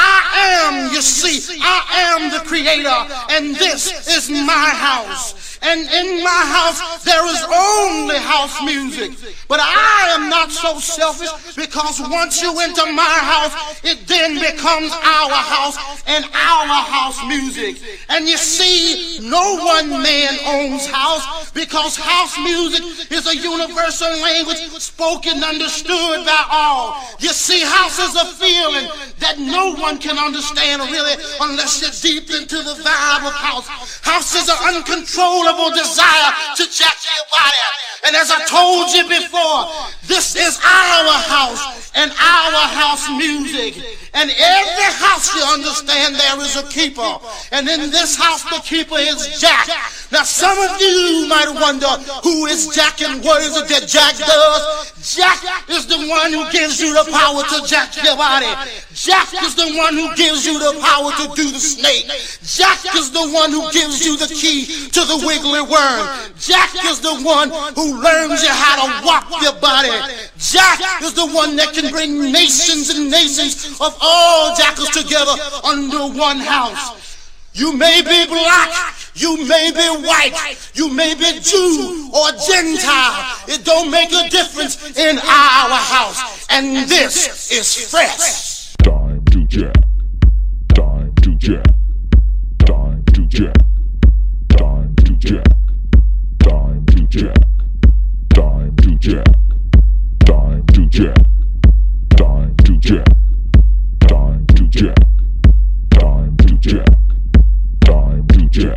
I am, you see, I am the creator, and this is my house. And in my house, there is only house music. But I am not so selfish because once you enter my house, it then becomes our house and our house music. And you see, no one man owns house because house music is a universal language spoken, understood by all. You see, house is a feeling that no one can understand really unless you're deep into the vibe of house. House is an uncontrollable desire to jack your body. And as I told you before, this is our house and our house music. And every house you understand there is a keeper. And in this house the keeper is Jack. Now some of you might wonder who is Jack and what is it that Jack does? Jack is the one who gives you the power to jack your body. Jack is the one who gives you the power to do the snake. Jack is the one who gives you the key to the wiggly worm. Jack is the one who learns you how to walk your body. Jack is the one that can bring nations and nations of all jackals together under one house. You may be black, you may be white, you may be Jew or Gentile. It don't make a difference in our house. And this is fresh. Time to jack. Time to jack. Time to jack. Jack. Time to jack. Time to jack. Time to jack. Time to jack. Time to jack. Time to jack.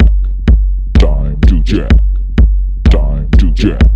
Time to jack. Time to jack.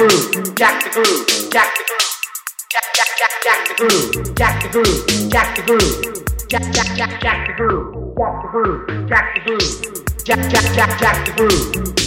groove, jack the groove, jack the groove. Jack, jack, jack, jack the groove, jack the groove, jack the groove. Jack, jack, jack, jack the groove, jack the groove, jack the groove. Jack, jack, jack, jack the groove.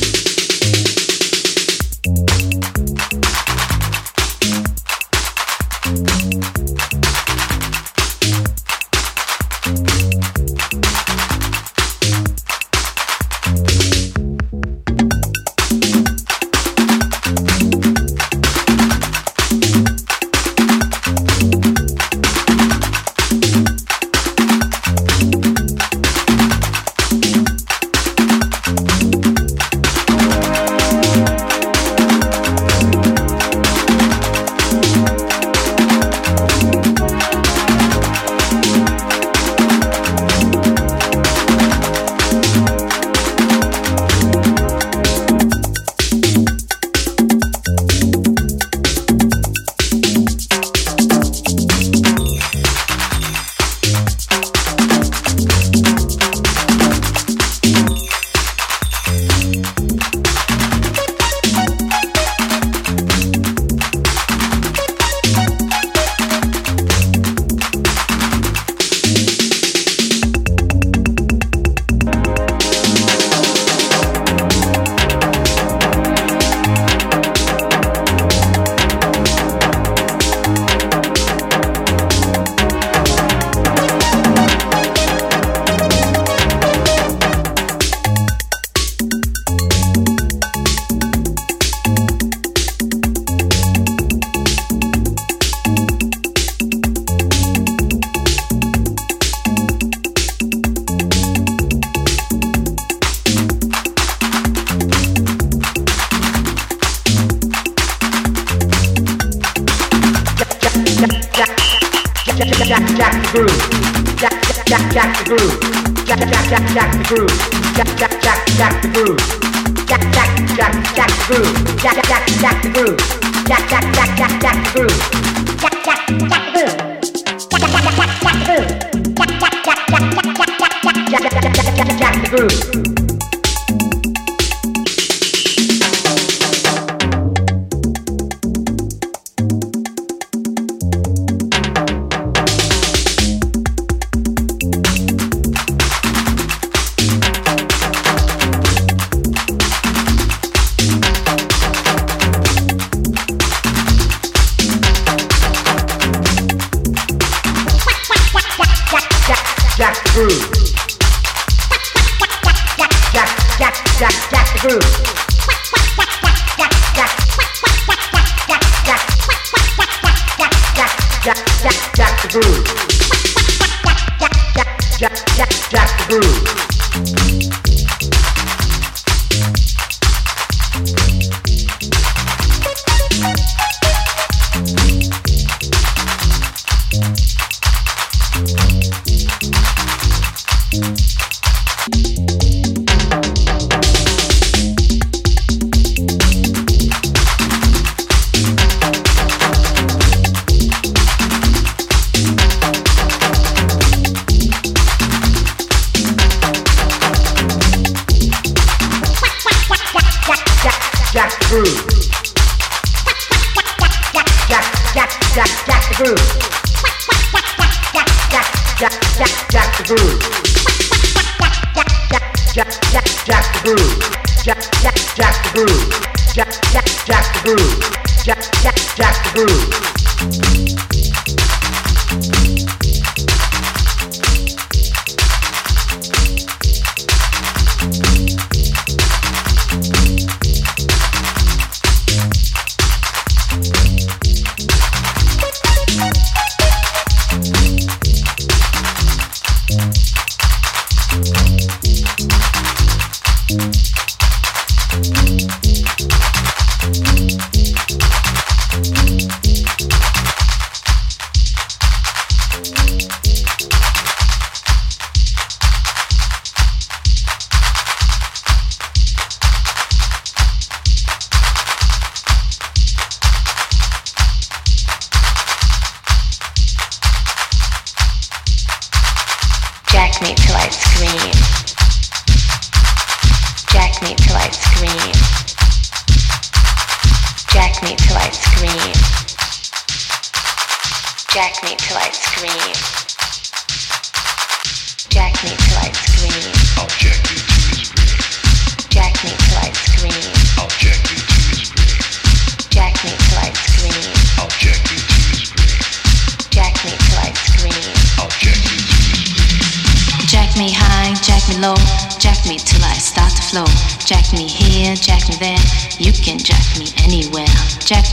Thank you.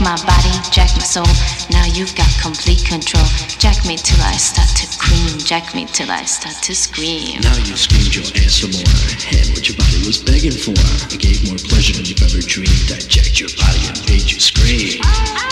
my body, jack my soul. Now you've got complete control. Jack me till I start to cream, jack me till I start to scream. Now you screamed your ass some more, and what your body was begging for. I gave more pleasure than you've ever dreamed. I jacked your body and made you scream. Ah, ah.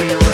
We're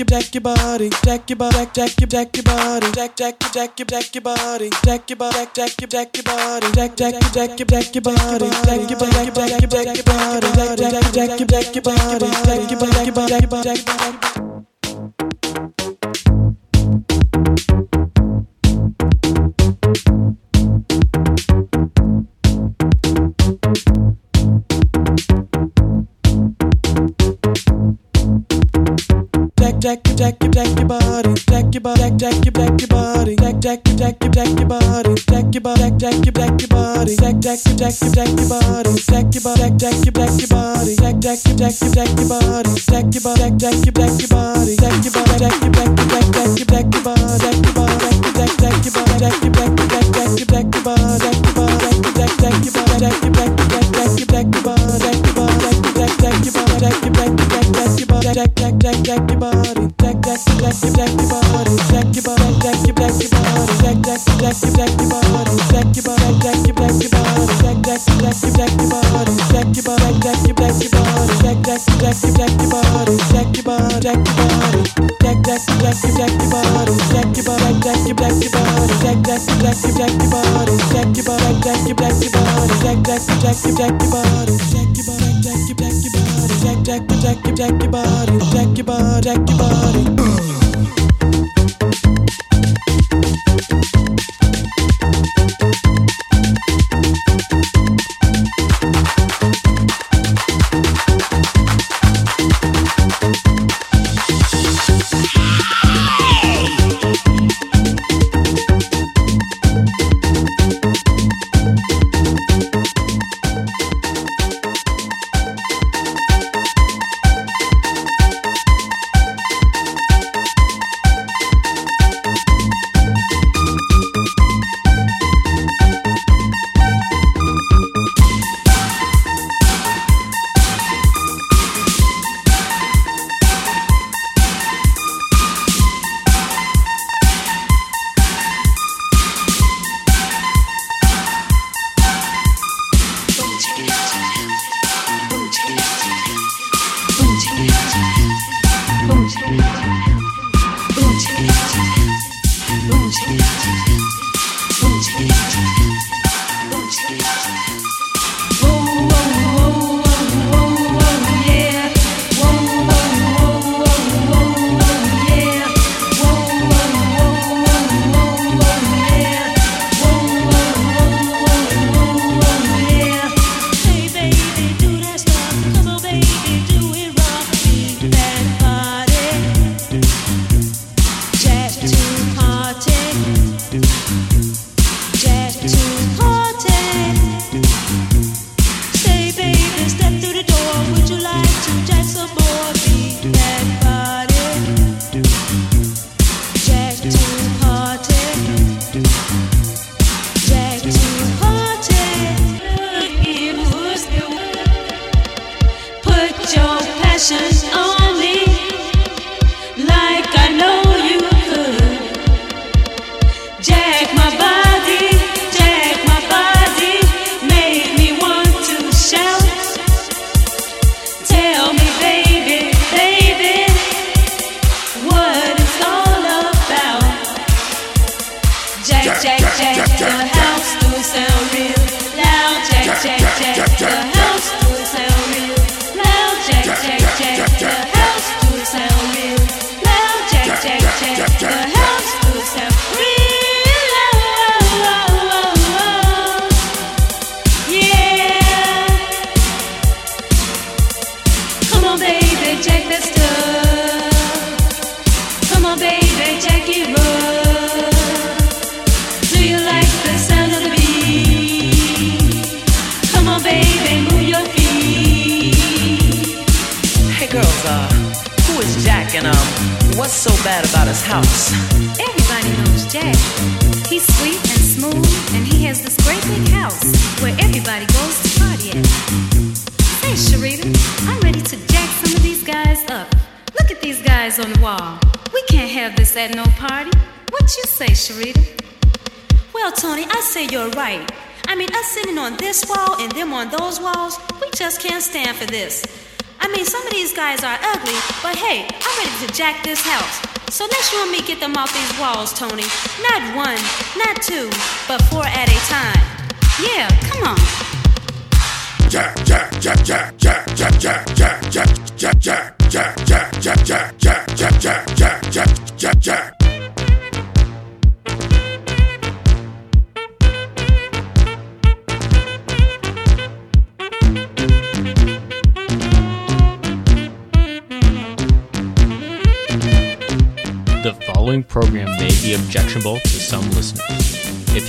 your deck your body, jack your deck jack your jack your body, jack, jack, your deck your jack your body, jack your deck jack your jack your body, jack, jack, your deck your jack your body, jack your deck your deck your jack your body, jack, jack, jack your jack your body, jack your body, jack your jack your jack your body, jack your body. Jack your deck your bottom, deck your body, jack your jack your body, jack, jack your jack your jack your body, jack your body, deck your jack your body.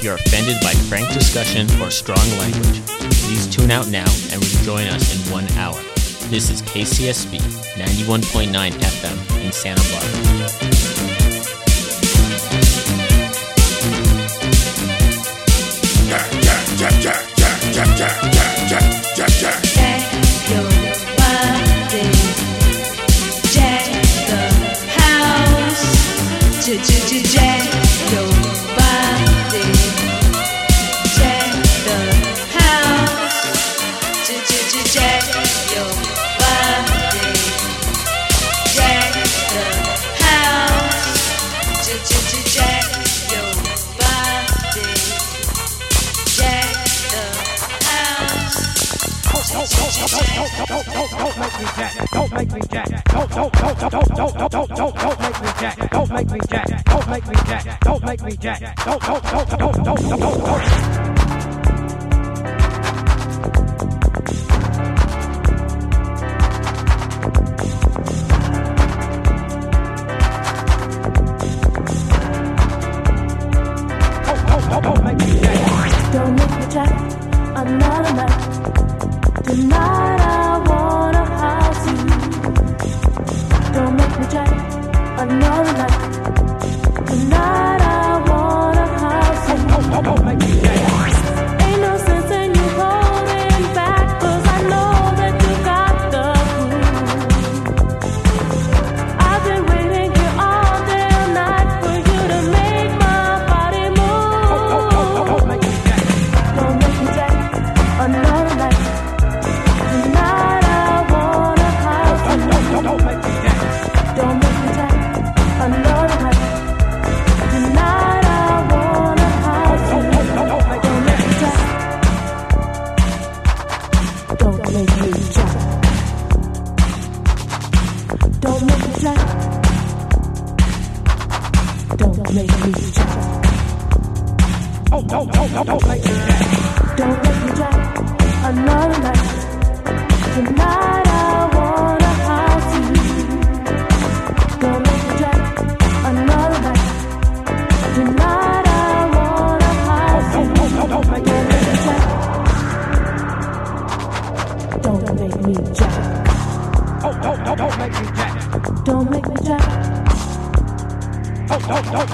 if you're offended by frank discussion or strong language. Please tune out now and rejoin us in one hour. This is KCSB 91.9 FM in Santa Barbara.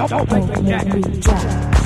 Don't, don't, don't,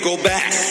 go back,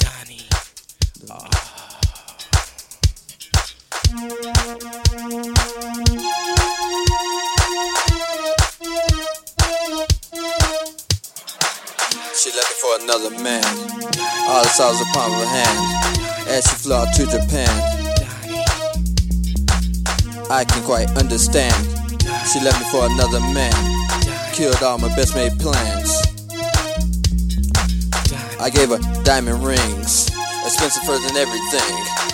Donnie. Oh. Ah. She left me for another man. All the sauce upon her hand. As she flew out to Japan. I can quite understand. She left me for another man. Killed all my best made plans. I gave her diamond rings. Expensive further than everything.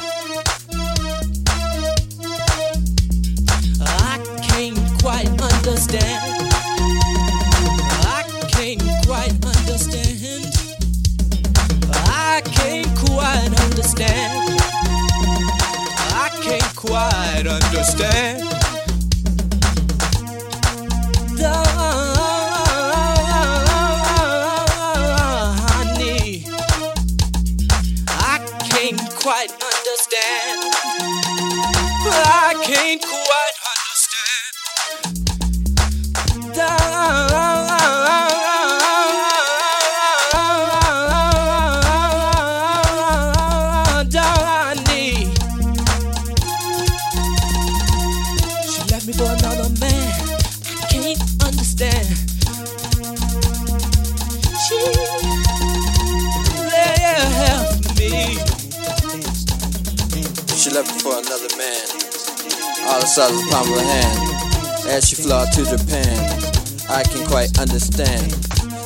Understand. I can't quite understand. I can't quite understand. I can't quite understand. Can't quite understand. I can't quite Me for another man. All the palm of her hand. As she flew out to Japan. I can quite understand.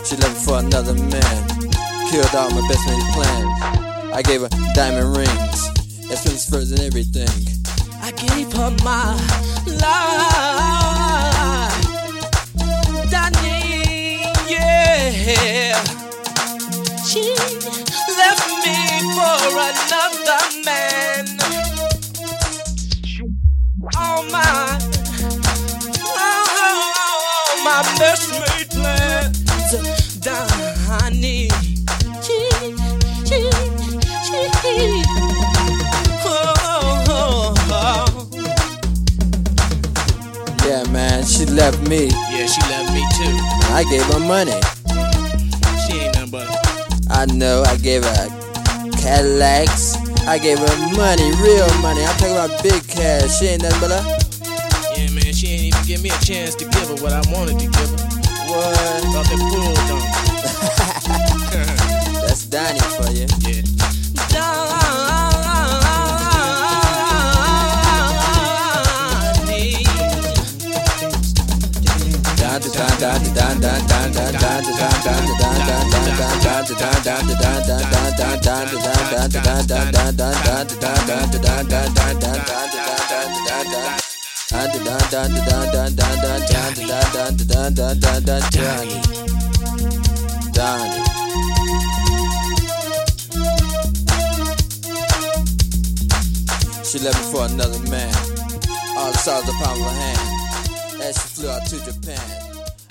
She left me for another man. Killed all my best made plans. I gave her diamond rings. Expensive furs and everything. I gave her my life. Danny, yeah. She left me for another man. All my, all my best made plans. She, she, she. Oh, oh, oh. Yeah, man, she left me. Yeah, she left me too. I gave her money. She ain't nothing but I know I gave her Cadillacs. I gave her money, real money. I'm talking about big cash. She ain't nothing but a Yeah, man, she ain't even give me a chance to give her what I wanted to give her. What? Up and pulled on. That's Donnie for you. Yeah. Donnie. She left me for another man. All the stars upon the palm of her hand. As she flew out to Japan.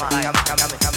I'm coming.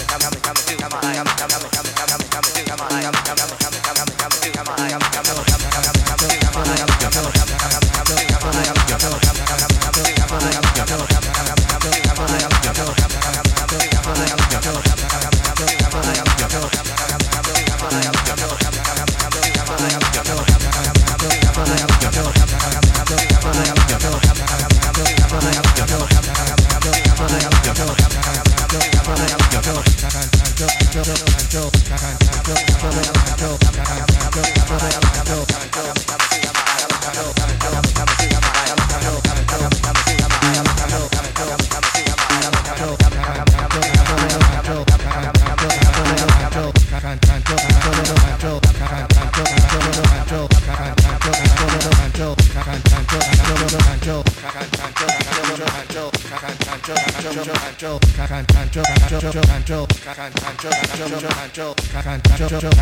jump, jump.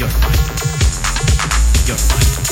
You're fine. You're fine.